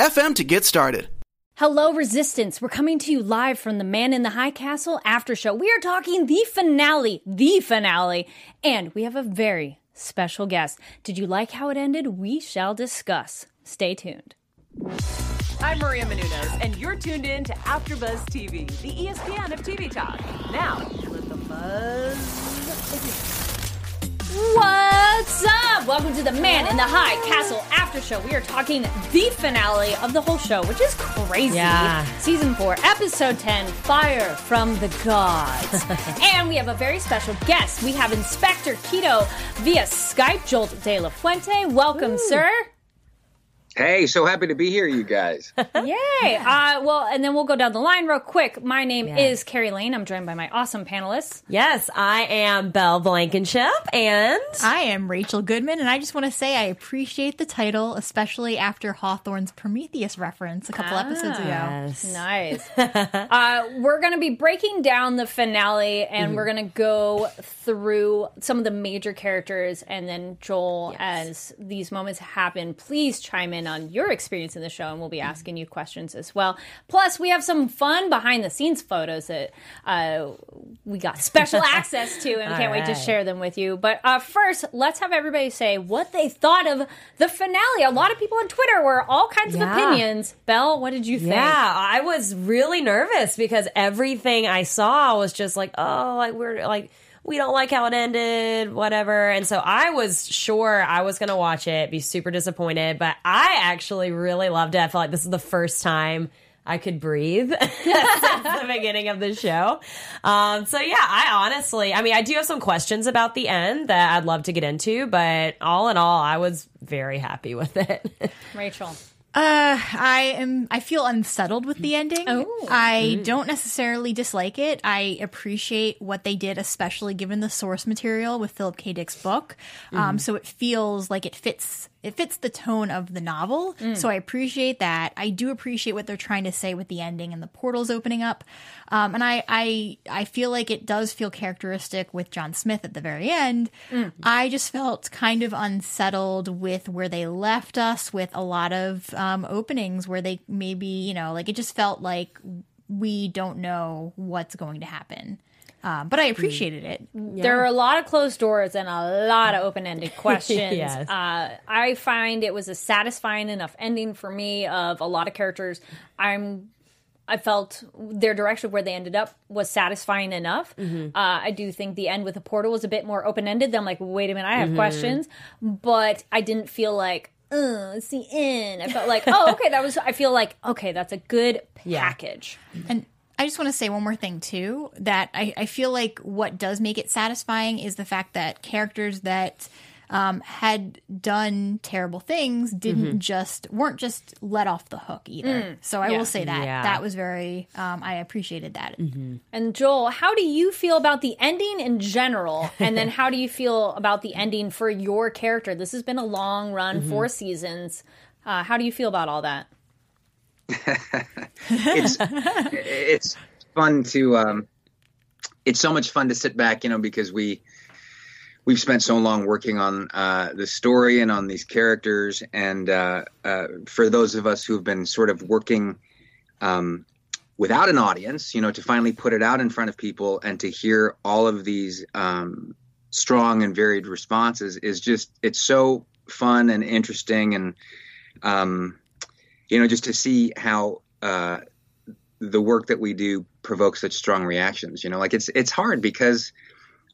FM to get started. Hello, Resistance. We're coming to you live from the Man in the High Castle after show. We are talking the finale, the finale, and we have a very special guest. Did you like how it ended? We shall discuss. Stay tuned. I'm Maria Menounos, and you're tuned in to AfterBuzz TV, the ESPN of TV talk. Now, let the buzz begin. What's up? Welcome to the Man in the High Castle After Show. We are talking the finale of the whole show, which is crazy. Yeah. Season 4, Episode 10 Fire from the Gods. and we have a very special guest. We have Inspector Kido via Skype, Joel De La Fuente. Welcome, Ooh. sir. Hey, so happy to be here, you guys. Yay! Uh, well, and then we'll go down the line real quick. My name is Carrie Lane. I'm joined by my awesome panelists. Yes, I am Belle Blankenship, and I am Rachel Goodman, and I just want to say I appreciate the title, especially after Hawthorne's Prometheus reference a couple ah, episodes ago. Yes. Nice. uh, we're going to be breaking down the finale, and mm-hmm. we're going to go through some of the major characters, and then Joel, yes. as these moments happen, please chime in in on your experience in the show, and we'll be asking you questions as well. Plus, we have some fun behind the scenes photos that uh, we got special access to, and we can't right. wait to share them with you. But uh, first, let's have everybody say what they thought of the finale. A lot of people on Twitter were all kinds yeah. of opinions. Belle, what did you think? Yeah, I was really nervous because everything I saw was just like, oh, like we're like we don't like how it ended, whatever. And so I was sure I was going to watch it, be super disappointed, but I actually really loved it. I felt like this is the first time I could breathe since the beginning of the show. Um, so yeah, I honestly, I mean, I do have some questions about the end that I'd love to get into, but all in all, I was very happy with it. Rachel. Uh, I am. I feel unsettled with the ending. Oh. I mm. don't necessarily dislike it. I appreciate what they did, especially given the source material with Philip K. Dick's book. Mm. Um, mm-hmm. so it feels like it fits it fits the tone of the novel. Mm. So I appreciate that. I do appreciate what they're trying to say with the ending and the portals opening up. Um, and I, I, I feel like it does feel characteristic with John Smith at the very end. Mm. I just felt kind of unsettled with where they left us with a lot of um, openings where they maybe, you know, like it just felt like we don't know what's going to happen. Um, but I hmm. appreciated it. Yeah. There are a lot of closed doors and a lot of open ended questions. yes. uh, I find it was a satisfying enough ending for me of a lot of characters. I'm I felt their direction where they ended up was satisfying enough. Mm-hmm. Uh, I do think the end with the portal was a bit more open ended. I'm like, wait a minute, I have mm-hmm. questions, but I didn't feel like, it's the end. I felt like, oh, okay, that was. I feel like, okay, that's a good package. Yeah. And I just want to say one more thing too. That I, I feel like what does make it satisfying is the fact that characters that um, had done terrible things didn't mm-hmm. just weren't just let off the hook either. Mm, so I yeah. will say that yeah. that was very um, I appreciated that. Mm-hmm. And Joel, how do you feel about the ending in general, and then how do you feel about the ending for your character? This has been a long run, mm-hmm. four seasons. Uh, how do you feel about all that? It's it's fun to um, it's so much fun to sit back, you know, because we we've spent so long working on uh, the story and on these characters, and uh, uh, for those of us who have been sort of working um, without an audience, you know, to finally put it out in front of people and to hear all of these um, strong and varied responses is just it's so fun and interesting and um, you know, just to see how uh, the work that we do provokes such strong reactions. You know, like it's it's hard because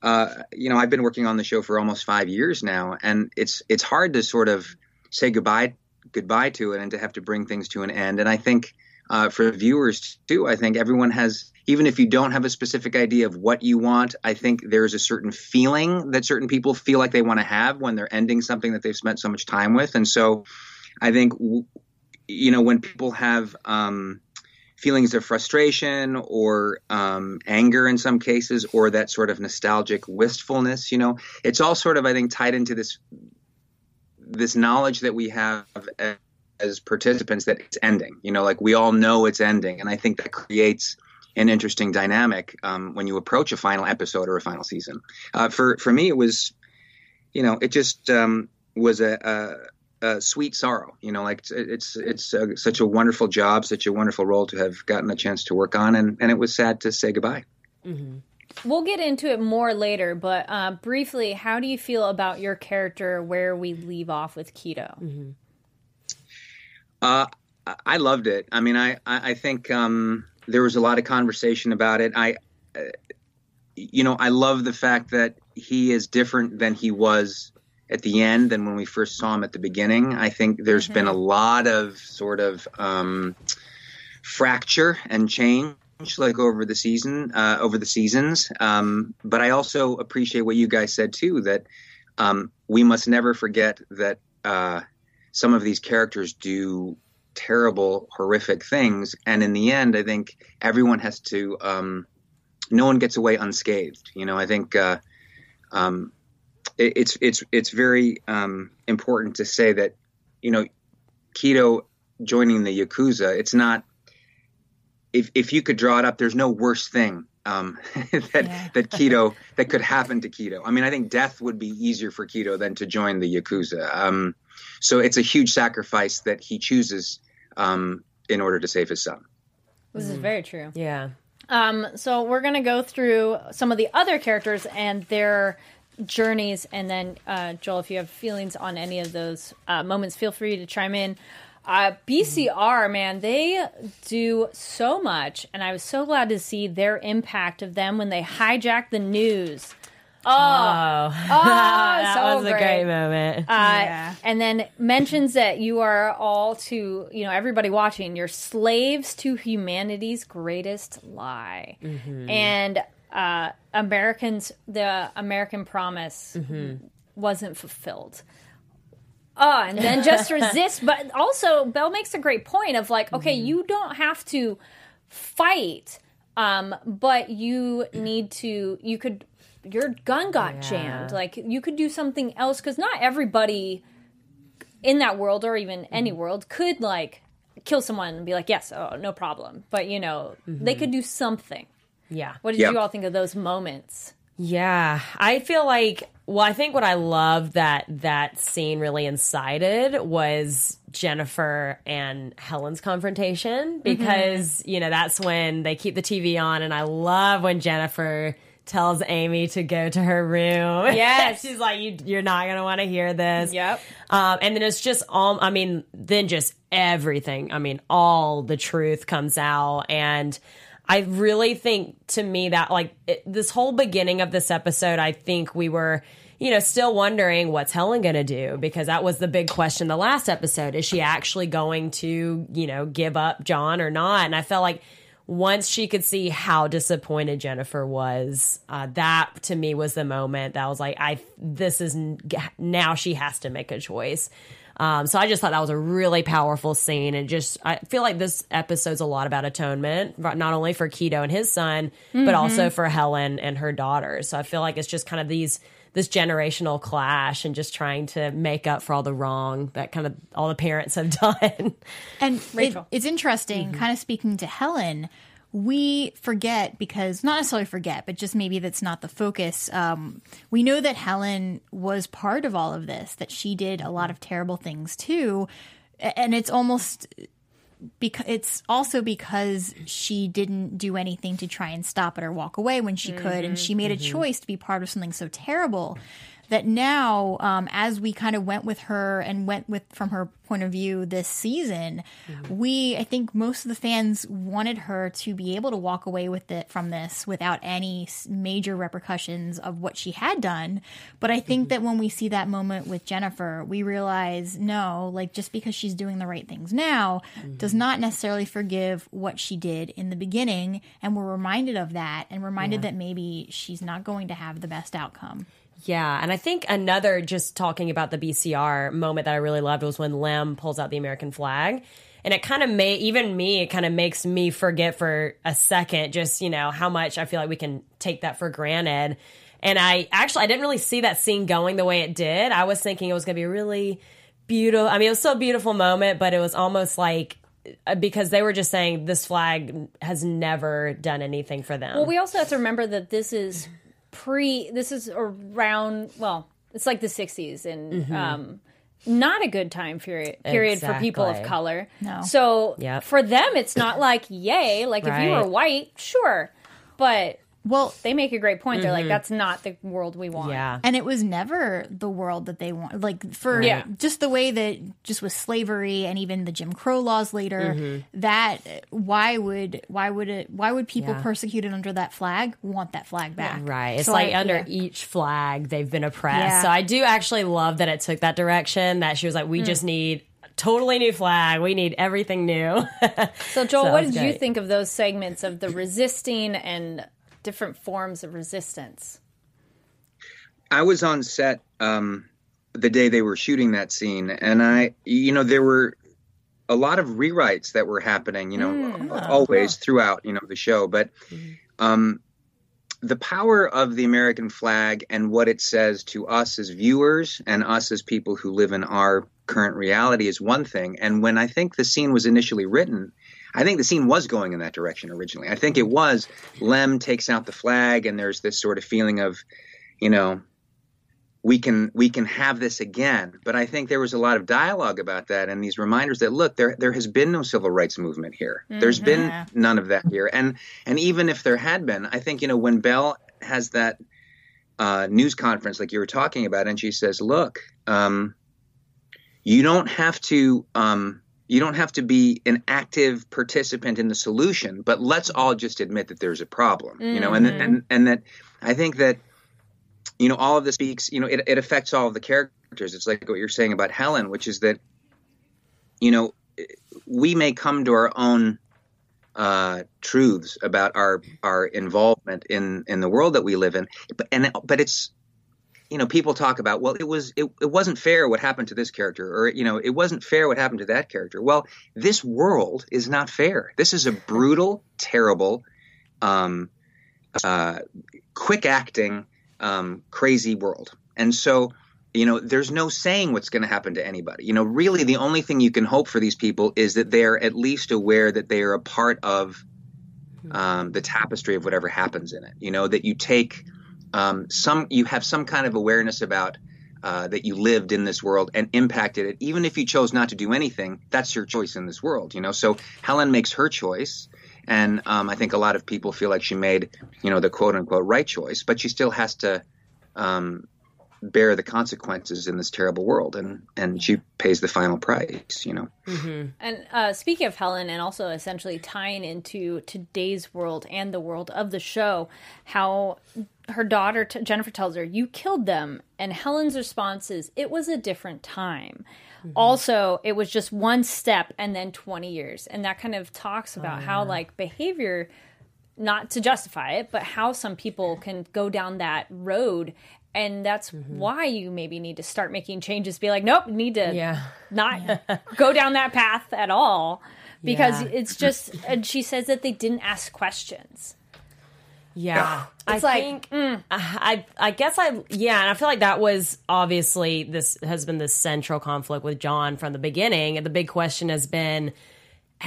uh, you know I've been working on the show for almost five years now, and it's it's hard to sort of say goodbye goodbye to it and to have to bring things to an end. And I think uh, for viewers too, I think everyone has. Even if you don't have a specific idea of what you want, I think there's a certain feeling that certain people feel like they want to have when they're ending something that they've spent so much time with. And so I think you know, when people have um, feelings of frustration or um, anger in some cases, or that sort of nostalgic wistfulness, you know, it's all sort of, I think, tied into this this knowledge that we have as, participants that it's ending. You know, like we all know it's ending, and I think that creates an interesting dynamic um, when you approach a final episode or a final season. Uh, for for me, it was, you know, it just um, was a, a, a, sweet sorrow. You know, like it's it's, it's a, such a wonderful job, such a wonderful role to have gotten a chance to work on, and and it was sad to say goodbye. Mm-hmm. We'll get into it more later, but uh, briefly, how do you feel about your character where we leave off with Kido? Mm-hmm. Uh, I loved it. I mean, I I, I think. Um, there was a lot of conversation about it. I, uh, you know, I love the fact that he is different than he was at the end than when we first saw him at the beginning. I think there's mm-hmm. been a lot of sort of um, fracture and change like over the season uh, over the seasons um, but i also appreciate what you guys said too that um, we must never forget that uh, some of these characters do terrible, horrific things. And in the end, I think everyone has to. Um, no one gets away unscathed. You know, I think uh, um, it's it's it's very um, important to say that you know, Kido joining the yakuza. It's not. If if you could draw it up, there's no worse thing um, that yeah. that Kido that could happen to Kido. I mean, I think death would be easier for Kido than to join the yakuza. Um, so it's a huge sacrifice that he chooses um, in order to save his son. This is very true. Yeah. Um, so we're going to go through some of the other characters and their journeys, and then uh, Joel, if you have feelings on any of those uh, moments, feel free to chime in. Uh, BCR, man, they do so much, and I was so glad to see their impact of them when they hijack the news Oh, oh, that so was great. a great moment. Uh, yeah. And then mentions that you are all to, you know, everybody watching, you're slaves to humanity's greatest lie. Mm-hmm. And uh, Americans, the American promise mm-hmm. wasn't fulfilled. Oh, and then just resist. But also, Bell makes a great point of like, okay, mm-hmm. you don't have to fight, um, but you need to, you could your gun got yeah. jammed. Like you could do something else because not everybody in that world or even mm-hmm. any world could like kill someone and be like, yes, oh, no problem. But you know, mm-hmm. they could do something. Yeah. What did yep. you all think of those moments? Yeah, I feel like well, I think what I love that that scene really incited was Jennifer and Helen's confrontation mm-hmm. because mm-hmm. you know that's when they keep the TV on, and I love when Jennifer tells Amy to go to her room. Yes. She's like, you, you're not going to want to hear this. Yep. Um, and then it's just all, I mean, then just everything. I mean, all the truth comes out. And I really think to me that, like, it, this whole beginning of this episode, I think we were, you know, still wondering what's Helen going to do because that was the big question the last episode. Is she actually going to, you know, give up John or not? And I felt like, once she could see how disappointed Jennifer was, uh, that to me was the moment that was like, I this is now she has to make a choice. Um, so I just thought that was a really powerful scene, and just I feel like this episode's a lot about atonement, not only for Kido and his son, mm-hmm. but also for Helen and her daughter. So I feel like it's just kind of these this generational clash and just trying to make up for all the wrong that kind of all the parents have done. And it, it's interesting, mm-hmm. kind of speaking to Helen. We forget because not necessarily forget, but just maybe that's not the focus. Um, we know that Helen was part of all of this, that she did a lot of terrible things too. And it's almost because it's also because she didn't do anything to try and stop it or walk away when she mm-hmm, could and she made mm-hmm. a choice to be part of something so terrible that now, um, as we kind of went with her and went with from her point of view this season, mm-hmm. we I think most of the fans wanted her to be able to walk away with it from this without any major repercussions of what she had done. But I think mm-hmm. that when we see that moment with Jennifer, we realize no, like just because she's doing the right things now mm-hmm. does not necessarily forgive what she did in the beginning, and we're reminded of that and reminded yeah. that maybe she's not going to have the best outcome. Yeah, and I think another just talking about the BCR moment that I really loved was when Lem pulls out the American flag. and it kind of may even me it kind of makes me forget for a second just you know how much I feel like we can take that for granted. And I actually I didn't really see that scene going the way it did. I was thinking it was going to be really beautiful. I mean, it was still a beautiful moment, but it was almost like uh, because they were just saying this flag has never done anything for them. Well, we also have to remember that this is pre. This is around. Well, it's like the '60s, and Mm-hmm. um, not a good time period period for people of color. No. So Yep. for them, it's not like yay. Like if you were white, sure, but Well, they make a great point. They're like, that's not the world we want. Mm-hmm. yeah. and it was never the world that they want like for Yeah. just the way that just with slavery and even the jim crow laws later that why would why would it why would people Yeah. persecuted under that flag want that flag back Right. It's So like I- under yeah. each flag they've been oppressed. Yeah. So I do actually love that it took that direction that she was like, we Hmm. just need totally new flag. We need everything new. So Joel, So what it's did you think of those segments of the resisting and different forms of resistance? I was on set um, the day they were shooting that scene, and I, you know, there were a lot of rewrites that were happening, you know, always throughout, you know, the show. But um, the power of the American flag and what it says to us as viewers and us as people who live in our current reality is one thing. And when I think the scene was initially written, I think the scene was going in that direction originally. I think it was Lem takes out the flag, and there's this sort of feeling of, you know, we can we can have this again. But I think there was a lot of dialogue about that and these reminders that look, there there has been no civil rights movement here. There's been none of that here. And and even if there had been, I think you know when Bell has that uh, news conference like you were talking about, and she says, "Look, um, you don't have to." Um, you don't have to be an active participant in the solution, but let's all just admit that there's a problem, you know, and and and that I think that you know all of this speaks you know it, it affects all of the characters. It's like what you're saying about helen which is that you know we may come to our own uh, truths about our our involvement in in the world that we live in but and but it's you know people talk about well it was it, it wasn't fair what happened to this character or you know it wasn't fair what happened to that character well this world is not fair this is a brutal terrible um uh quick acting um, crazy world. And so, you know, there's no saying what's going to happen to anybody. You know, really, the only thing you can hope for these people is that they're at least aware that they are a part of um, the tapestry of whatever happens in it. You know, that you take um, some, you have some kind of awareness about. Uh, that you lived in this world and impacted it, even if you chose not to do anything, that's your choice in this world, you know. So Helen makes her choice, and um, I think a lot of people feel like she made, you know, the quote unquote right choice, but she still has to um, bear the consequences in this terrible world, and and she pays the final price, you know. And uh, speaking of Helen, and also essentially tying into today's world and the world of the show, how her daughter t- Jennifer tells her, "You killed them," and Helen's response is, "It was a different time." Also, it was just one step and then 20 years. And that kind of talks about how, like, behavior, not to justify it, but how some people can go down that road. And that's mm-hmm. why you maybe need to start making changes. Be like, nope, need to Yeah. not go down that path at all because Yeah. it's just and she says that they didn't ask questions Yeah, It's I like, think mm. I I guess I yeah, and I feel like that was obviously this has been the central conflict with John from the beginning. And the big question has been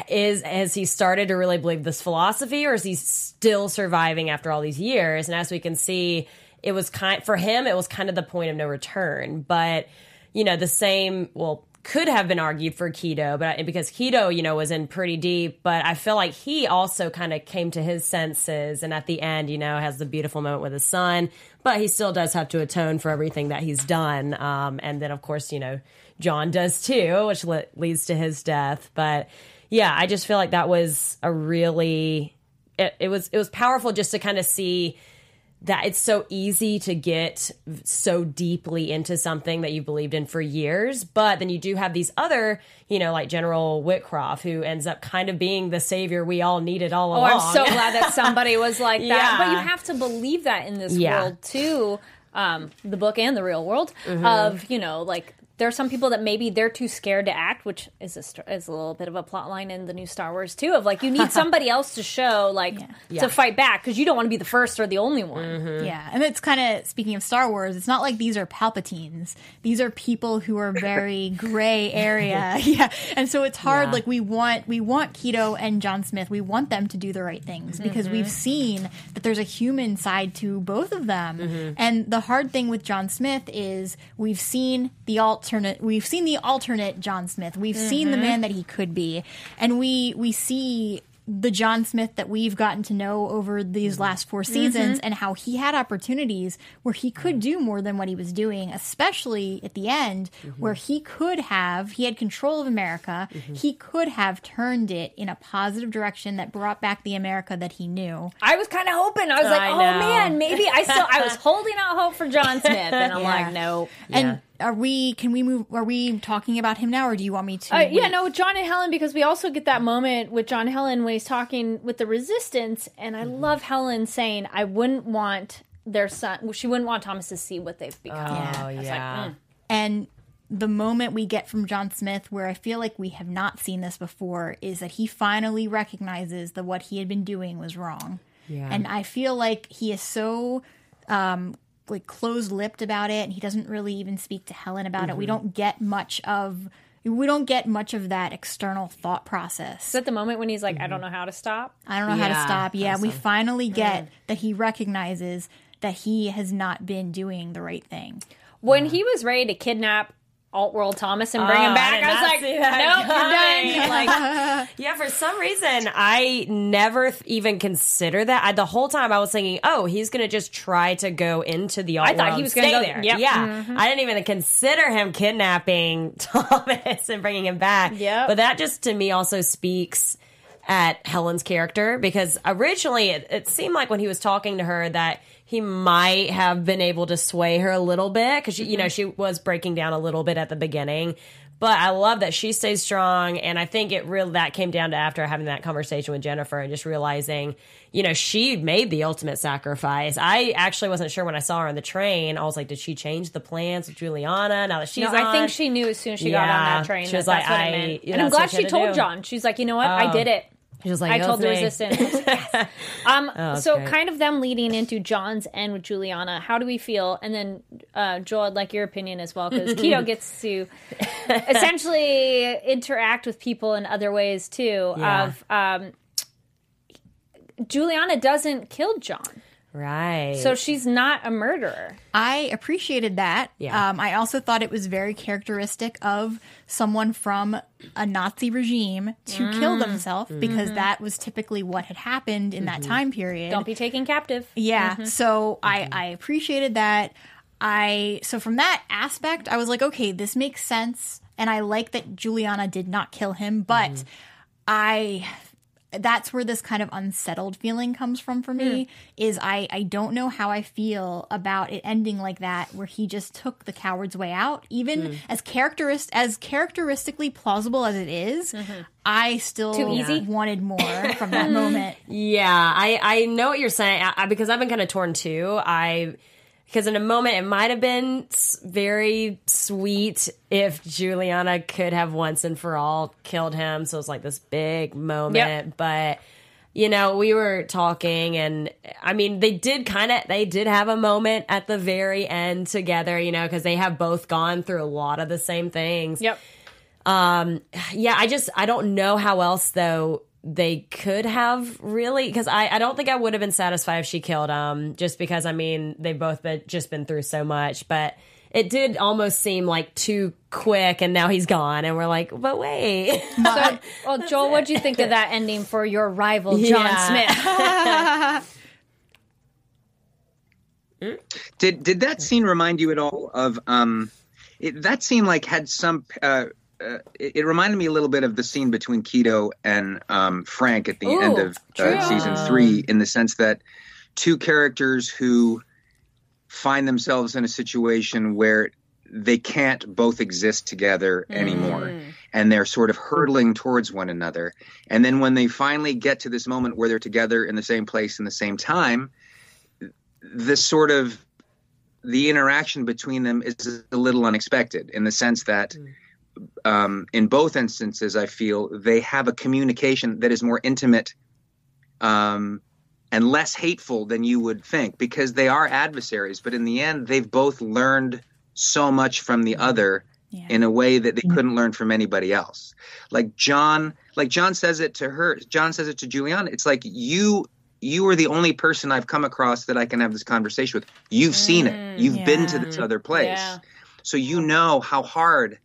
is has he started to really believe this philosophy or is he still surviving after all these years? And as we can see, it was kind for him it was kind of the point of no return. But you know, the same well could have been argued for Kido, but because Kido, you know, was in pretty deep, but I feel like he also kind of came to his senses and at the end, you know, has the beautiful moment with his son, but he still does have to atone for everything that he's done. Um, and then of course, you know, John does too, which le- leads to his death. But yeah, I just feel like that was a really, it, it was, it was powerful just to kind of see that it's so easy to get so deeply into something that you believed in for years. But then you do have these other, you know, like General Whitcroft, who ends up kind of being the savior we all needed all oh along. i'm so glad that somebody was like that Yeah. but you have to believe that in this Yeah. world too um, the book and the real world of you know like there are some people that maybe they're too scared to act, which is a is a little bit of a plot line in the new Star Wars too. Of like you need somebody else to show like Yeah. to fight back because you don't want to be the first or the only one. Mm-hmm. Yeah, and it's kind of speaking of Star Wars. It's not like these are Palpatines. These are people who are very gray area. yeah, and so it's hard. Yeah. Like we want we want Kido and John Smith. We want them to do the right things because Mm-hmm. we've seen that there's a human side to both of them. Mm-hmm. And the hard thing with John Smith is we've seen the alternate. We've seen the alternate John Smith. We've seen the Mm-hmm. man that he could be, and we we see the John Smith that we've gotten to know over these Mm-hmm. last four seasons and how he had opportunities where he could do more than what he was doing, especially at the end Mm-hmm. where he could have, he had control of America. He could have turned it in a positive direction that brought back the America that he knew. I was kind of hoping. I was like, I oh man, maybe I still I was holding out hope for John Smith, and I'm Yeah. like, no. And are we, can we move, are we talking about him now or do you want me to? Uh, yeah, wait? no, John and Helen because we also get that moment with John Helen when he's talking with the resistance, and I love Helen saying, "I wouldn't want their son. She wouldn't want Thomas to see what they've become." Oh I was like, yeah. mm. And the moment we get from John Smith, where I feel like we have not seen this before, is that he finally recognizes that what he had been doing was wrong. Yeah. And I feel like he is so um, like closed lipped about it, and he doesn't really even speak to Helen about it. We mm-hmm. don't get much of we don't get much of that external thought process. Is that the moment when he's like, "I mm-hmm. don't know how to stop"? I don't know how to stop. Yeah, we finally mm. get that he recognizes that he has not been doing the right thing. When he was ready to kidnap Altworld Thomas and bring Oh, him ah, back, did I, was like, "Nope, you're done." Like, Yeah, for some reason, I never th- even considered that. I, the whole time I was thinking, oh, he's going to just try to go into the alt I thought he was gonna stay go- there. yep. Yeah. Mm-hmm. I didn't even consider him kidnapping Thomas and bringing him back. Yep. But that just to me also speaks at Helen's character because originally it, it seemed like when he was talking to her that he might have been able to sway her a little bit because you know mm-hmm. she was breaking down a little bit at the beginning but I love that she stays strong, and I think it real that came down to after having that conversation with Jennifer and just realizing, you know, she made the ultimate sacrifice. I actually wasn't sure when I saw her on the train. I was like, did she change the plans with Juliana now that she's no, I on? think she knew as soon as she got on that train She that was that's like, what I- it meant. and I'm glad she she to told do. John. She's like, you know what? I Oh. did it. She was like, I told the resistance. Yes. Um, that's so great. kind of them leading into John's end with Juliana. How do we feel? And then uh, Joel, I'd like your opinion as well because Kido gets to essentially interact with people in other ways too. Yeah. Of um, Juliana doesn't kill John, right. so she's not a murderer. I appreciated that. Yeah. Um, I also thought it was very characteristic of someone from a Nazi regime to kill mm. themselves because mm-hmm. that was typically what had happened in that mm-hmm. time period. Don't be taken captive. Yeah. Mm-hmm. So I I appreciated that. I so from that aspect, I was like, okay, this makes sense, and I like that Juliana did not kill him, but I that's where this kind of unsettled feeling comes from for me hmm. is I I don't know how I feel about it ending like that where he just took the coward's way out even hmm. as characterist as characteristically plausible as it is, mm-hmm. I still Too easy? wanted more from that moment. Yeah, I I know what you're saying I, I, because I've been kind of torn too. I because in a moment it might have been very sweet if Juliana could have once and for all killed him. So it's like this big moment, Yep. but. You know, we were talking, and I mean, they did kind of, they did have a moment at the very end together, you know, because they have both gone through a lot of the same things. Yep. Um, yeah, I just I don't know how else though they could have really because I I don't think I would have been satisfied if she killed him just because I mean they've both been just been through so much, but it did almost seem like too quick and now he's gone and we're like but wait So, well, Joel, what do you think of that ending for your rival, John Yeah. Smith? Did did that scene remind you at all of um? It, that scene like had some. Uh, uh, it, it reminded me a little bit of the scene between Kido and um, Frank at the Ooh, end of uh, season three, in the sense that two characters who find themselves in a situation where they can't both exist together anymore. And they're sort of hurtling towards one another. And then when they finally get to this moment where they're together in the same place in the same time this sort of the interaction between them is a little unexpected in the sense that um, in both instances, I feel they have a communication that is more intimate um, and less hateful than you would think because they are adversaries. But in the end, they've both learned so much from the other Yeah. in a way that they couldn't learn from anybody else. Like John, like John says it to her. John says it to Juliana. It's like you. You are the only person I've come across that I can have this conversation with. You've seen it. You've been to this other place, Yeah. so you know how hard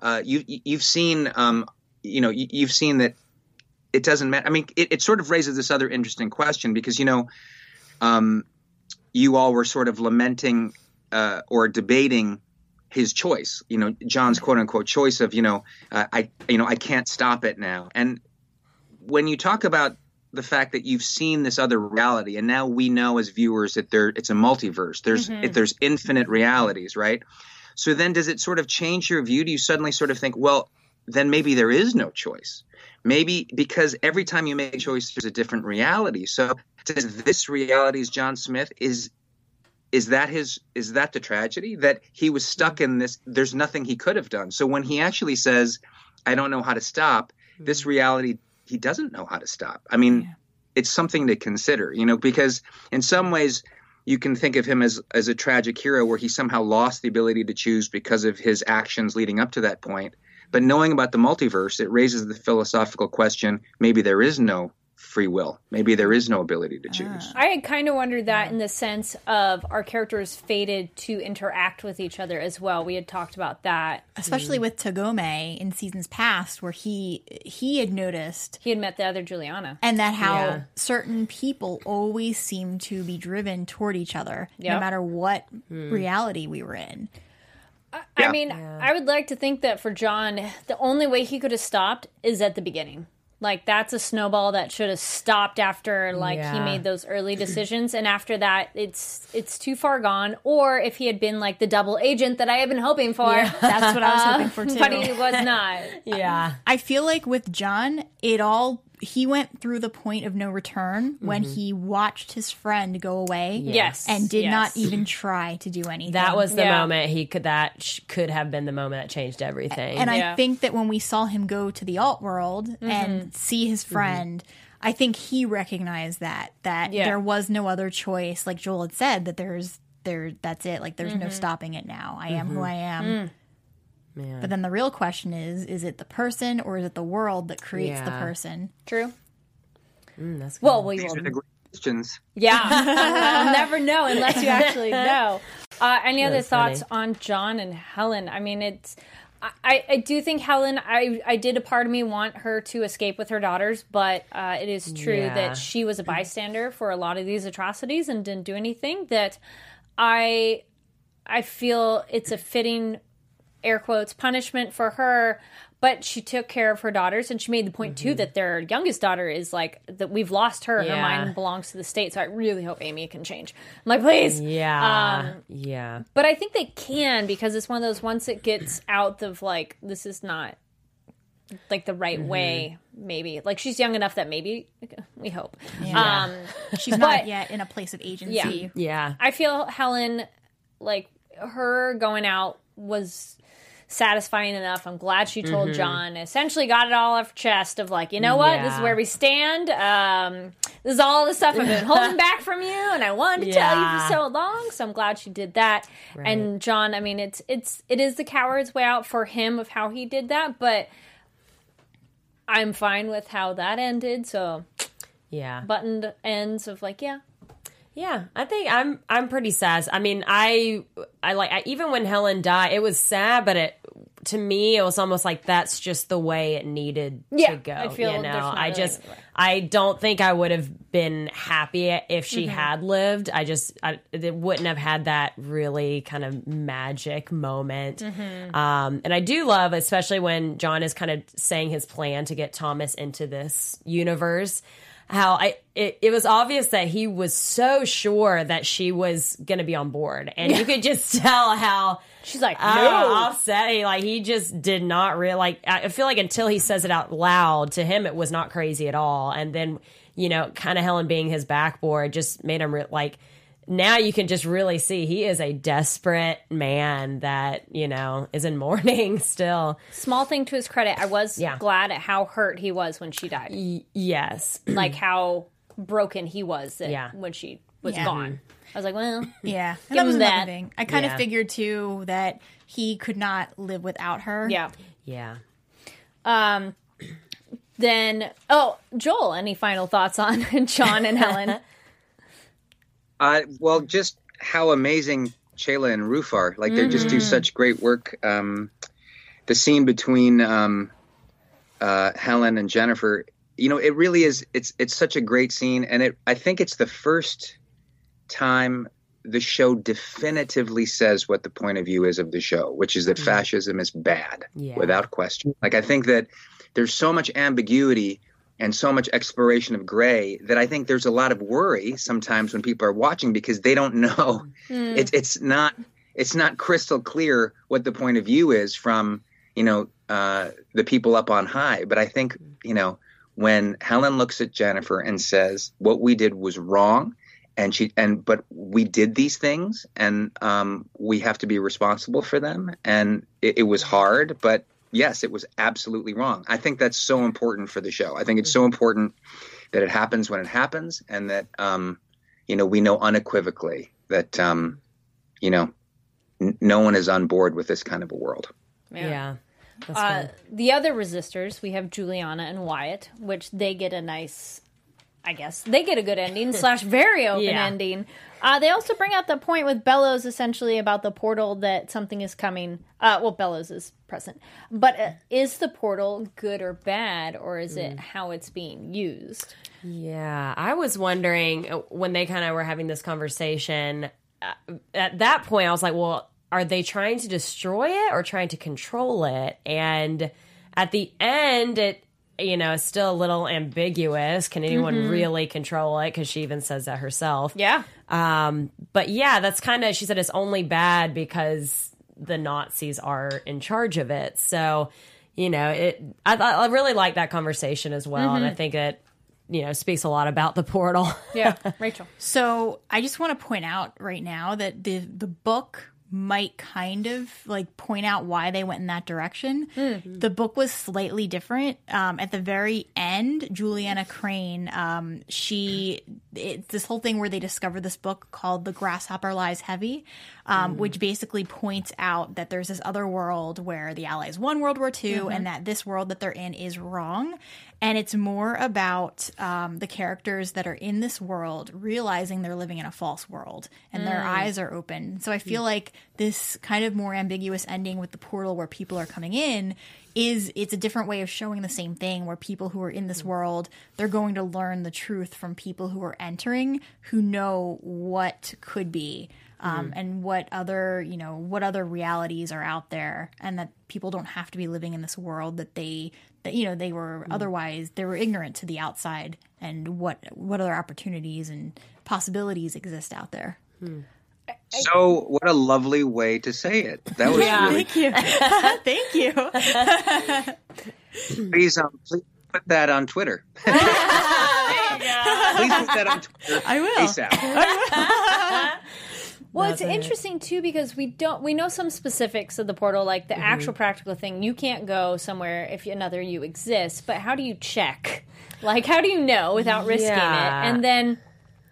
uh, you you've seen um, you know you, you've seen that it doesn't matter. I mean, it, it sort of raises this other interesting question because you know, um, you all were sort of lamenting uh, or debating his choice. You know, John's quote unquote choice of you know, uh, I you know I can't stop it now. And when you talk about the fact that you've seen this other reality, and now we know as viewers that there it's a multiverse. There's if there's infinite realities, right? So then, does it sort of change your view? Do you suddenly sort of think, well, then maybe there is no choice? Maybe because every time you make a choice, there's a different reality. So does this reality is John Smith is is that his is that the tragedy that he was stuck in this? There's nothing he could have done. So when he actually says, "I don't know how to stop," hmm. this reality he doesn't know how to stop. I mean, it's something to consider, you know, because in some ways you can think of him as as a tragic hero where he somehow lost the ability to choose because of his actions leading up to that point. But knowing about the multiverse, it raises the philosophical question: maybe there is no free will. Maybe there is no ability to ah. choose. I had kind of wondered that in the sense of our characters fated to interact with each other as well. We had talked about that. especially mm. with Tagomi in seasons past, where he he had noticed He had met the other Juliana. and that how Yeah. certain people always seem to be driven toward each other, no matter what hmm. reality we were in. I Yeah. mean, I would like to think that for John, the only way he could have stopped is at the beginning. Like that's a snowball that should have stopped after like he made those early decisions and after that it's it's too far gone or if he had been like the double agent that I have been hoping for. That's what I was hoping for too. But he was not. Yeah. I feel like with John, it all he went through the point of no return when he watched his friend go away. Yes. And did yes. not even try to do anything. That was the Yeah. moment he could that sh- could have been the moment that changed everything. And Yeah. I think that when we saw him go to the alt world Mm-hmm. and see his friend, I think he recognized that that Yeah. there was no other choice. Like Joel had said, that there's there that's it. Like there's Mm-hmm. no stopping it now. I am who I am. Mm. Man. But then the real question is: is it the person or is it the world that creates the person? True. Mm, that's Well, we These will are the great questions. Yeah, I'll never know unless you actually know. Uh, any other That's funny. thoughts on John and Helen? I mean, it's. I, I do think Helen. I I did a part of me want her to escape with her daughters, but uh, it is true Yeah. that she was a bystander for a lot of these atrocities and didn't do anything. That I I feel it's a fitting air quotes punishment for her but she took care of her daughters and she made the point too that their youngest daughter is like that we've lost her. Her mind belongs to the state so i really hope amy can change i'm like please yeah. Um, yeah. but i think they can because it's one of those once it gets out of like this is not like the right way maybe. Like she's young enough that maybe we hope. Um She's not yet in a place of agency. Yeah. I feel Helen, like her going out was satisfying enough. I'm glad she told John. Essentially, got it all off her chest of like, you know what, this is where we stand. Um, this is all the stuff I've been holding back from you, and I wanted to tell you for so long. So I'm glad she did that. And John, I mean, it's it's it is the coward's way out for him of how he did that, but. I'm fine with how that ended. So Yeah. buttoned ends of like, yeah, Yeah, I think I'm I'm pretty sad. I mean, I I like I, even when Helen died, it was sad, but it to me it was almost like that's just the way it needed Yeah, to go. I feel you know, I just. I don't think I would have been happy if she Mm-hmm. had lived. I just I it wouldn't have had that really kind of magic moment. Mm-hmm. Um, and I do love, especially when John is kind of saying his plan to get Thomas into this universe how I it, it was obvious that he was so sure that she was gonna be on board, and you could just tell how she's like, uh, no. offset he like he just did not real like I feel like until he says it out loud to him it was not crazy at all, and then you know kind of Helen being his backboard just made him re- like now you can just really see he is a desperate man that you know is in mourning still. Small thing to his credit, I was Yeah. glad at how hurt he was when she died. Y- yes, like how broken he was Yeah. when she was Yeah. gone. I was like, well, Yeah, Give that was him that. thing. I kind Yeah. of figured too that he could not live without her. yeah. yeah. Um, then, oh, Joel, any final thoughts on John and Helen? Uh, well, just how amazing Chelah and Roof are. Like they just do such great work. Um, the scene between um, uh, Helen and Jennifer, you know, it really is. It's it's such a great scene, and it. I think it's the first time the show definitively says what the point of view is of the show, which is that fascism is bad, Yeah. without question. Like I think that there's so much ambiguity and so much exploration of gray that I think there's a lot of worry sometimes when people are watching because they don't know. It's it's not it's not crystal clear what the point of view is from you know uh, the people up on high. But I think you know when Helen looks at Jennifer and says what we did was wrong. And she and but we did these things, and um, we have to be responsible for them. And it, it was hard, but yes, it was absolutely wrong. I think that's so important for the show. I think it's so important that it happens when it happens, and that um, you know we know unequivocally that um, you know n- no one is on board with this kind of a world. Yeah. That's Uh, the other resistors, we have Juliana and Wyatt, which they get a nice, I guess, they get a good ending slash very open Yeah. ending. Uh, they also bring out the point with Bellows essentially about the portal that something is coming. Uh, well, Bellows is present, but uh, is the portal good or bad, or is it how it's being used? Yeah, I was wondering uh, when they kind of were having this conversation. Uh, at that point, I was like, "Well, are they trying to destroy it or trying to control it?" And at the end, it you know still a little ambiguous. Can anyone really control it? Because she even says that herself. Yeah, Um, but yeah, that's kind of she said it's only bad because the Nazis are in charge of it. So, you know, it. I I really like that conversation as well, and I think it, you know, speaks a lot about the portal. yeah, Rachel. So I just want to point out right now that the the book might kind of like point out why they went in that direction. The book was slightly different. Um, at the very end, Juliana Crain, um, she it's this whole thing where they discover this book called "The Grasshopper Lies Heavy," um, which basically points out that there's this other world where the Allies won World War II, and that this world that they're in is wrong. And it's more about um, the characters that are in this world realizing they're living in a false world and their eyes are open. So I feel like this kind of more ambiguous ending with the portal where people are coming in is it's a different way of showing the same thing where people who are in this world they're going to learn the truth from people who are entering who know what could be um, and what other you know what other realities are out there and that people don't have to be living in this world that they you know they were otherwise they were ignorant to the outside and what what other opportunities and possibilities exist out there So what a lovely way to say it. That was really thank you thank you please um, please put that on Twitter. please put that on Twitter. I will. ASAP. Well, it's interesting too because we don't we know some specifics of the portal, like the Mm-hmm. actual practical thing. You can't go somewhere if another you exists, but how do you check? Like, how do you know without risking Yeah. it? And then,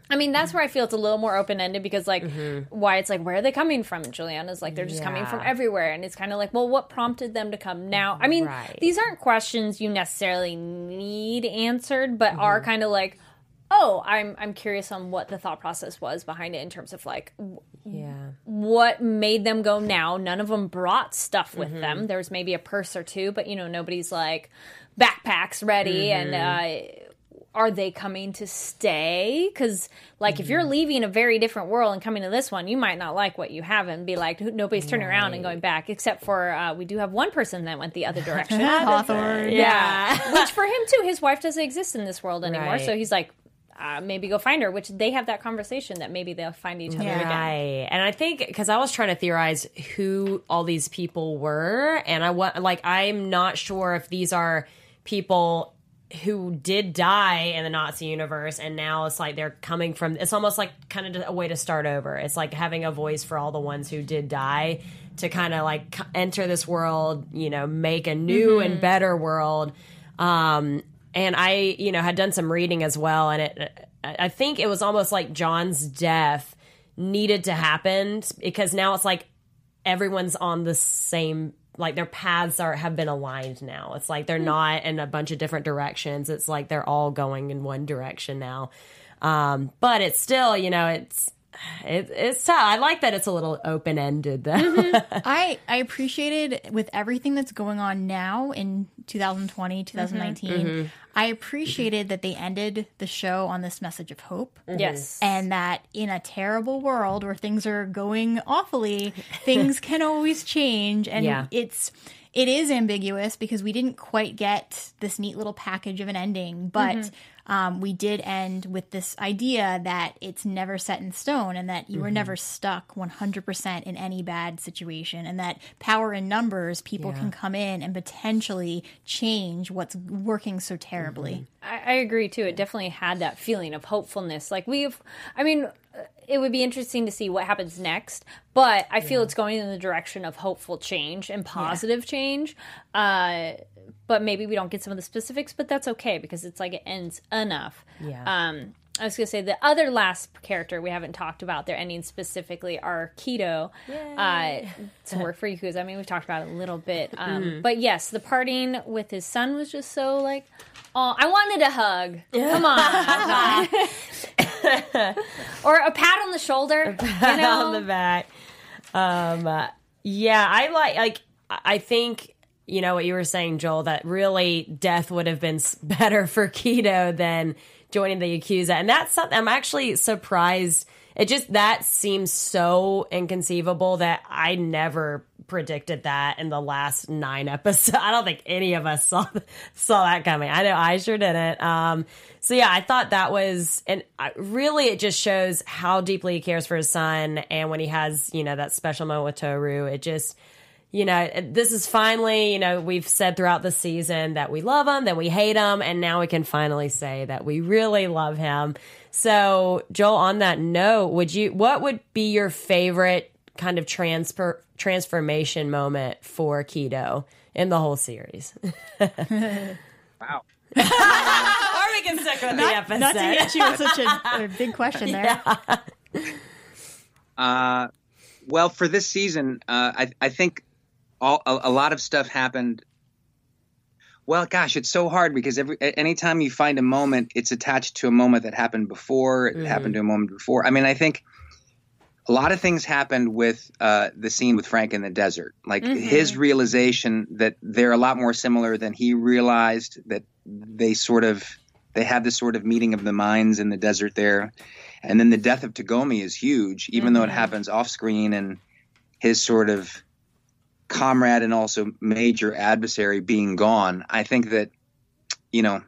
I mean, that's where I feel it's a little more open ended because, like, why it's like, where are they coming from? And Juliana's like, they're just coming from Mm-hmm. Everywhere, and it's kind of like, well, what prompted them to come now? I mean, Right. these aren't questions you necessarily need answered, but are Mm-hmm. kind of like. Oh, I'm I'm curious on what the thought process was behind it in terms of like yeah. what made them go now. None of them brought stuff with Mm-hmm. them. There was maybe a purse or two, but you know, nobody's like backpacks ready. Mm-hmm. And uh, are they coming to stay? Because like, if you're Mm-hmm. leaving a very different world and coming to this one, you might not like what you have and be like, nobody's turning around and going back. Except for uh, we do have one person that went the other direction. Hawthorne yeah, which for him too, his wife doesn't exist in this world anymore. Right. So he's like. Uh, maybe go find her, which they have that conversation that maybe they'll find each other Yeah. again. Right. And I think because I was trying to theorize who all these people were, and I want like I'm not sure if these are people who did die in the Nazi universe, and now it's like they're coming from. It's almost like kind of a way to start over. It's like having a voice for all the ones who did die to kind of like enter this world, you know, make a new mm-hmm. and better world. Um, and I, you know, had done some reading as well, and it, I think it was almost like John's death needed to happen because now it's like everyone's on the same like their paths are have been aligned now. It's like they're hmm. not in a bunch of different directions. It's like they're all going in one direction now. Um, but it's still, you know, it's it, it's tough. I like that it's a little open ended. Mm-hmm. I I appreciated with everything that's going on now in 2020, 2019. Mm-hmm. Mm-hmm. I appreciated that they ended the show on this message of hope. Mm-hmm. Yes, and that in a terrible world where things are going awfully, things can always change, and yeah. it's it is ambiguous because we didn't quite get this neat little package of an ending, but mm-hmm um, we did end with this idea that it's never set in stone and that you mm-hmm. never stuck 100% in any bad situation and that power in numbers, people yeah. can come in and potentially change what's working so terribly. Mm-hmm. I, I agree too. It definitely had that feeling of hopefulness. Like we've, I mean, it would be interesting to see what happens next. But I feel yeah. it's going in the direction of hopeful change and positive yeah. change. Uh, but maybe we don't get some of the specifics, but that's okay because it's like it ends enough. Yeah. Um, I was gonna say the other last character we haven't talked about their ending specifically are Kido. Uh, to work for Yakuza. I mean, we've talked about it a little bit, um, mm. but yes, the parting with his son was just so like, oh, I wanted a hug. Come on, or a pat on the shoulder, a pat you know? on the back. Um, uh, yeah, I like like I think you know what you were saying, Joel, that really death would have been better for Kido than joining the Yakuza. And that's something I'm actually surprised. It just, that seems so inconceivable that I never predicted that in the last nine episodes. I don't think any of us saw, saw that coming. I know I sure didn't. Um, so yeah, I thought that was, and really it just shows how deeply he cares for his son. And when he has, you know, that special moment with Toru, it just, you know, this is finally, you know, we've said throughout the season that we love him, that we hate him, and now we can finally say that we really love him. So, Joel, on that note, would you, what would be your favorite kind of transfer transformation moment for Kido in the whole series? wow. or we can stick with not, the episode. Not to hit you with such a, a big question there. Yeah. Uh, well, for this season, uh, I, I think all a, a lot of stuff happened well, gosh, it's so hard because every anytime you find a moment, it's attached to a moment that happened before. It mm-hmm. happened to a moment before. I mean, I think a lot of things happened with uh, the scene with Frank in the desert. Like mm-hmm. his realization that they're a lot more similar than he realized. That they sort of they have this sort of meeting of the minds in the desert there, and then the death of Tagomi is huge, even mm-hmm. though it mm-hmm. happens off screen and his sort of comrade and also major adversary being gone, I think that you know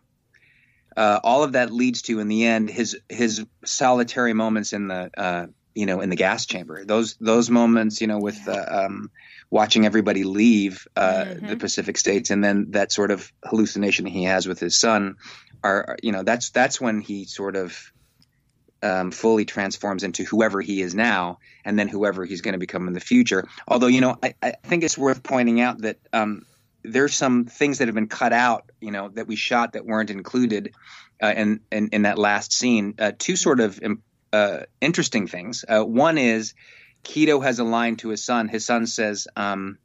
uh, all of that leads to in the end his his solitary moments in the uh, you know in the gas chamber. Those those moments you know with uh, um, watching everybody leave uh, mm-hmm. the Pacific states and then that sort of hallucination he has with his son are you know that's that's when he sort of um, fully transforms into whoever he is now, and then whoever he's going to become in the future. Although, you know, I, I think it's worth pointing out that um, there's some things that have been cut out, you know, that we shot that weren't included uh, in, in, in that last scene. Uh, two sort of um, uh, interesting things. Uh, one is Kido has a line to his son. His son says. Um,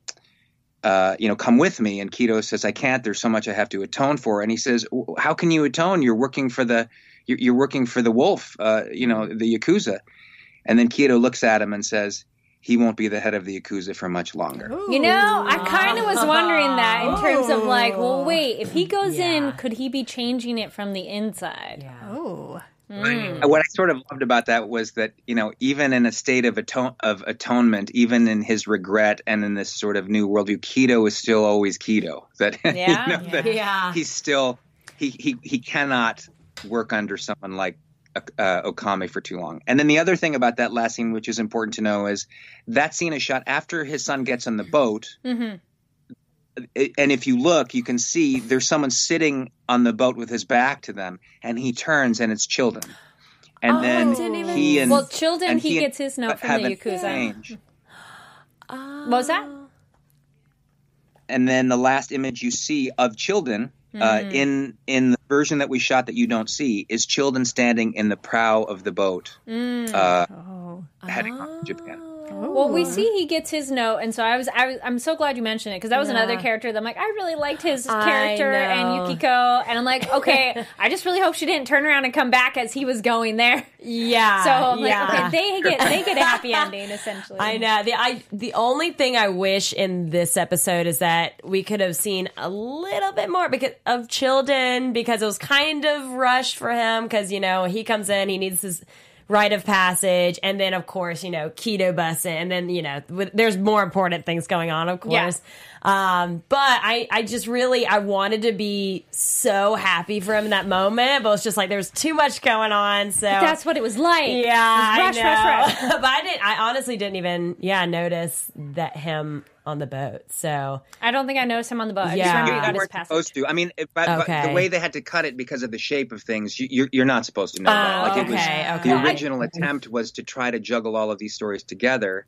uh, you know, come with me. And Kido says, I can't. There's so much I have to atone for. And he says, How can you atone? You're working for the you're, you're working for the wolf, uh, you know, the Yakuza. And then Kido looks at him and says, he won't be the head of the Yakuza for much longer. You know, I kind of was wondering that in terms of like, well, wait, if he goes yeah. in, could he be changing it from the inside? Yeah. Oh. Mm. What I sort of loved about that was that you know even in a state of atone of atonement, even in his regret and in this sort of new worldview, Kido is still always Kido. That yeah, you know, yeah. That yeah. he's still he he he cannot work under someone like uh, Okami for too long. And then the other thing about that last scene, which is important to know, is that scene is shot after his son gets on the boat. Mm-hmm. and if you look, you can see there's someone sitting on the boat with his back to them, and he turns, and it's Childan. And then didn't even- he and Well, Childan, and he and- gets his note from the Yakuza. What was that? and then the last image you see of Childan uh, Mm-hmm. in in the version that we shot that you don't see is Childan standing in the prow of the boat, Mm. uh, Oh. heading off to Japan. Well, we oh. see he gets his note, and so I was, I was I'm so glad you mentioned it because that was another character that I'm like, I really liked his character and. Yukiko, and I'm like, okay, I just really hope she didn't turn around and come back as he was going there. Yeah. So I'm like, yeah. okay, they get they get a happy ending essentially. I know. The I the only thing I wish in this episode is that we could have seen a little bit more because of Childan because it was kind of rushed for him because you know he comes in he needs his rite of passage and then of course you know Kido busing and then you know with, there's more important things going on of Yeah. course um but i i just really i wanted to be so happy for him in that moment but it's just like there's too much going on so That's what it was like. yeah, was rush, I rush, know. but I didn't. I honestly didn't even, yeah, notice that him on the boat. So I don't think I noticed him on the boat. I just Yeah. remember You he got weren't passage. supposed to. I mean, if- but, but the way they had to cut it because of the shape of things, you, you're, you're not supposed to know that. Oh, Like it was okay, okay. the original attempt was to try to juggle all of these stories together.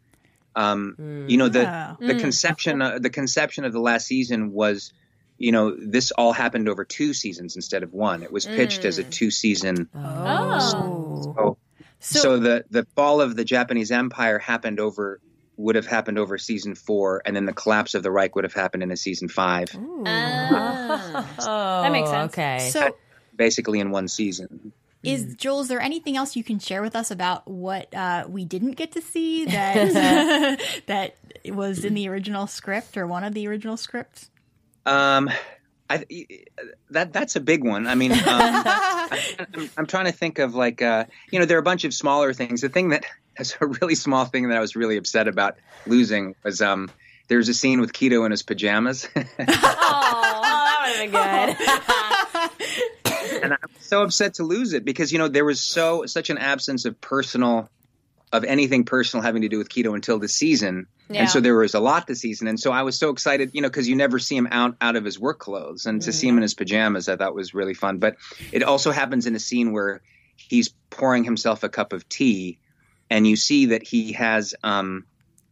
Um, You know, the Yeah. the conception uh, the conception of the last season was, you know, this all happened over two seasons instead of one. It was pitched as a two season. Oh. So, so the the fall of the Japanese Empire happened over would have happened over season four, and then the collapse of the Reich would have happened in a season five, oh, That makes sense. Okay. So, basically in one season. is Joel? Is there anything else you can share with us about what uh, we didn't get to see that that was in the original script or one of the original scripts? Um, I that that's a big one. I mean, um, I'm, I'm trying to think of like uh, you know, there are a bunch of smaller things. The thing that is a really small thing that I was really upset about losing was um, there's a scene with Kido in his pajamas, oh, that would have been good. and I'm so upset to lose it because you know there was so such an absence of personal of anything personal having to do with Kido until this season. Yeah. and so there was a lot this season. And so i was so excited you know because you never see him out out of his work clothes. And to see him in his pajamas i thought was really fun. But it also happens in a scene where he's pouring himself a cup of tea and you see that he has um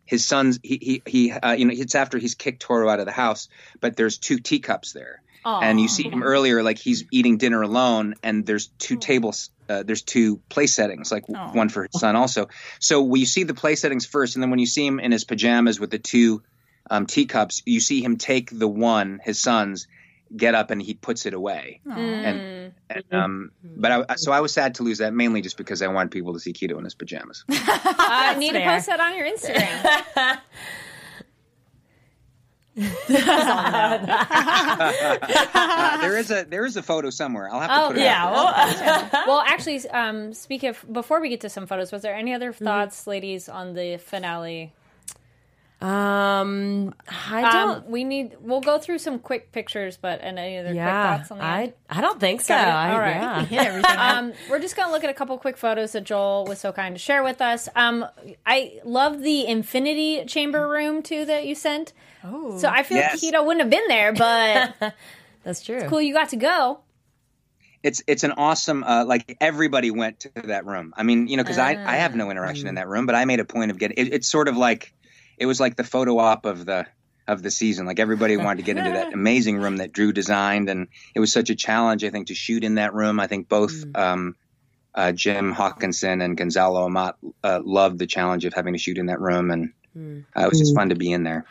his son's he he, he uh, you know it's after he's kicked Toru out of the house but there's two teacups there. And you see him earlier like he's eating dinner alone and there's two tables uh, there's two play settings like w one for his son also. So when you see the play settings first and then when you see him in his pajamas with the two um, teacups you see him take the one his son's get up and he puts it away. And, and um but I, so i was sad to lose that mainly just because i wanted people to see Kido in his pajamas. I need to post that on your Instagram. Uh, there is a there is a photo somewhere i'll have to Oh, put it yeah. Well, well, actually, um, speak of before we get to some photos, was there any other thoughts, ladies, on the finale? Um, I don't. Um, we need. We'll go through some quick pictures, but and any other yeah, quick thoughts on the I? I don't think so. I, All right. yeah. Hit everything. Um, we're just gonna look at a couple quick photos that Joel was so kind to share with us. Um, I love the infinity chamber room too that you sent. Oh, so I feel Yes. like Kido wouldn't have been there, but That's true. cool, you got to go. it's it's an awesome uh, like everybody went to that room i mean you know because i i have no interaction in that room but i made a point of getting it, it's sort of like it was like the photo op of the of the season like everybody wanted to get into that amazing room that drew designed and it was such a challenge i think to shoot in that room i think both um uh, Jim Hawkinson and Gonzalo Amat uh, loved the challenge of having to shoot in that room, and uh, it was just fun to be in there.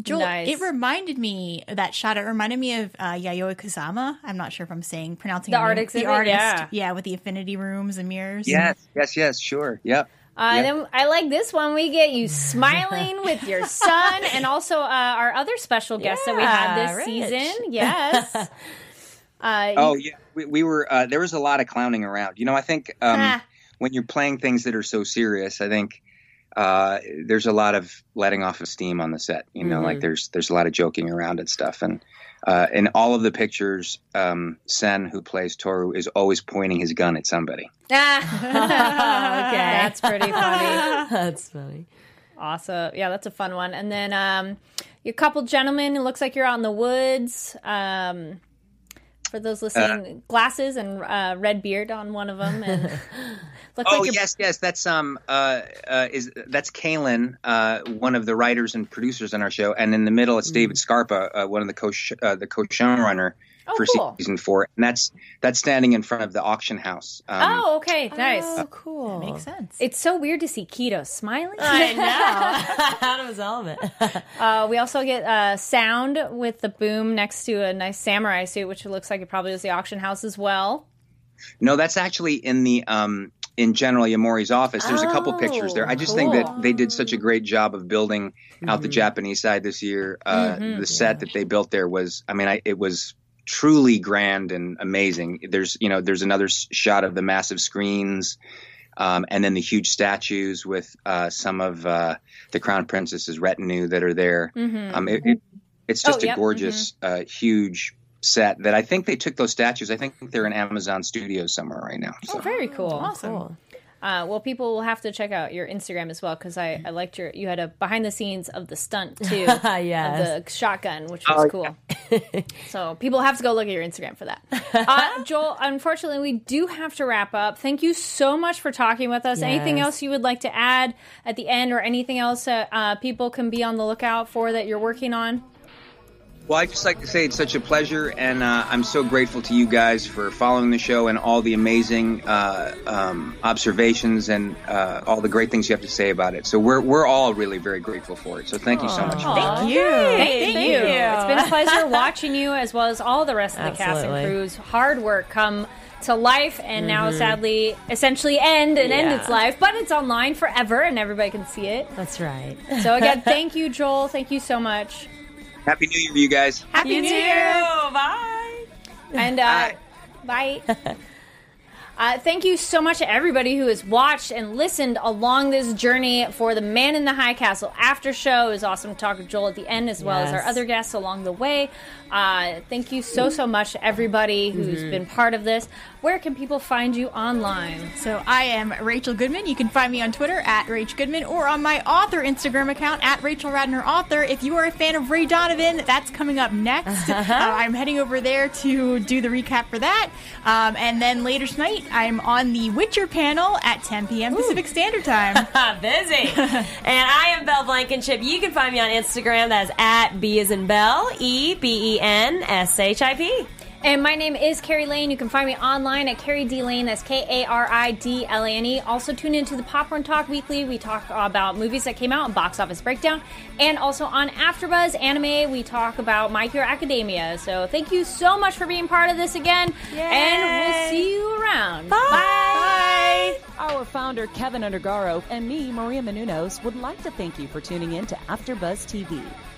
Joel, Nice. it reminded me that shot. It reminded me of uh, Yayoi Kusama. I'm not sure if I'm saying pronouncing The her art The artist, Yeah. with the infinity rooms and mirrors. Yes, yes, yes, sure, yep. Uh, Yeah. Then I like this one. We get you smiling with your son, and also uh, our other special guest that we had this Rich. season. Yes. Uh, Oh yeah, we, we were. Uh, there was a lot of clowning around. You know, I think um, Ah. when you're playing things that are so serious, I think uh, there's a lot of letting off of steam on the set. You know, like there's there's a lot of joking around and stuff. And uh, in all of the pictures, um, Sen, who plays Toru, is always pointing his gun at somebody. Ah. Okay. That's pretty funny. That's funny. Awesome. Yeah, that's a fun one. And then um, a couple gentlemen. It looks like you're out in the woods. Um, for those listening, glasses and uh, red beard on one of them, and looks Oh like you're yes, yes. That's um uh, uh is that's Kaylin, uh one of the writers and producers on our show, and in the middle it's David Scarpa, uh, one of the co uh, the co showrunner Oh, for cool. season four, and that's that's standing in front of the auction house. Um, Oh, okay, nice. Oh, cool. Makes sense. It's so weird to see Kido smiling. I know. Out of his element. Uh, we also get uh, sound with the boom next to a nice samurai suit, which looks like it probably was the auction house as well. No, that's actually in the um in General Yamori's office. There's a couple Oh, pictures there. I just think that they did such a great job of building out the Japanese side this year. Uh, The set that they built there was, I mean, I, it was truly grand and amazing. There's, you know, there's another shot of the massive screens. Um, and then the huge statues with uh, some of uh, the crown princess's retinue that are there. Um, it, it, it's Oh, just yep, a gorgeous, uh, huge set that I think they took those statues. I think they're in Amazon Studios somewhere right now. So. Oh, very cool. Awesome. Cool. Uh, well, people will have to check out your Instagram as well because I, I liked your you had a behind the scenes of the stunt too Yes. of the shotgun, which was cool. so people have to go look at your Instagram for that. Uh, Joel, unfortunately, we do have to wrap up. Thank you so much for talking with us. Anything else you would like to add at the end, or anything else that uh, people can be on the lookout for that you're working on? Well, I'd just like to say it's such a pleasure, and uh, I'm so grateful to you guys for following the show and all the amazing uh, um, observations and uh, all the great things you have to say about it. So we're we're all really very grateful for it. So thank you so much. Thank you. Thank, Thank you. you. It's been a pleasure watching you as well as all the rest of the cast and crew's hard work come to life and now sadly essentially end and end its life, but it's online forever and everybody can see it. That's right. So again, thank you, Joel. Thank you so much. Happy New Year, you guys. Happy You New too. Year. Bye. And uh, bye. bye. Uh, thank you so much to everybody who has watched and listened along this journey for the Man in the High Castle after show. It was awesome to talk to Joel at the end as well as our other guests along the way. Uh, thank you so, so much to everybody who's Mm-hmm. been part of this. Where can people find you online? So I am Rachel Goodman. You can find me on Twitter at Rach Goodman or on my author Instagram account at Rachel Radner Author. If you are a fan of Ray Donovan, that's coming up next. uh, I'm heading over there to do the recap for that. Um, and then later tonight, I'm on the Witcher panel at 10 p.m. Pacific Standard Time. Busy. and I am Belle Blankenship. You can find me on Instagram. That's at B as in Belle, E B E N S H I P. And my name is Kari Lane. You can find me online at Kari D Lane. That's K A R I D L A N E. Also, tune into the Popcorn Talk Weekly. We talk about movies that came out and box office breakdown. And also on AfterBuzz Anime, we talk about My Hero Academia. So thank you so much for being part of this again. And we'll see you around. Bye. Our founder, Keven Undergaro, and me, Maria Menounos, would like to thank you for tuning in to AfterBuzz TV.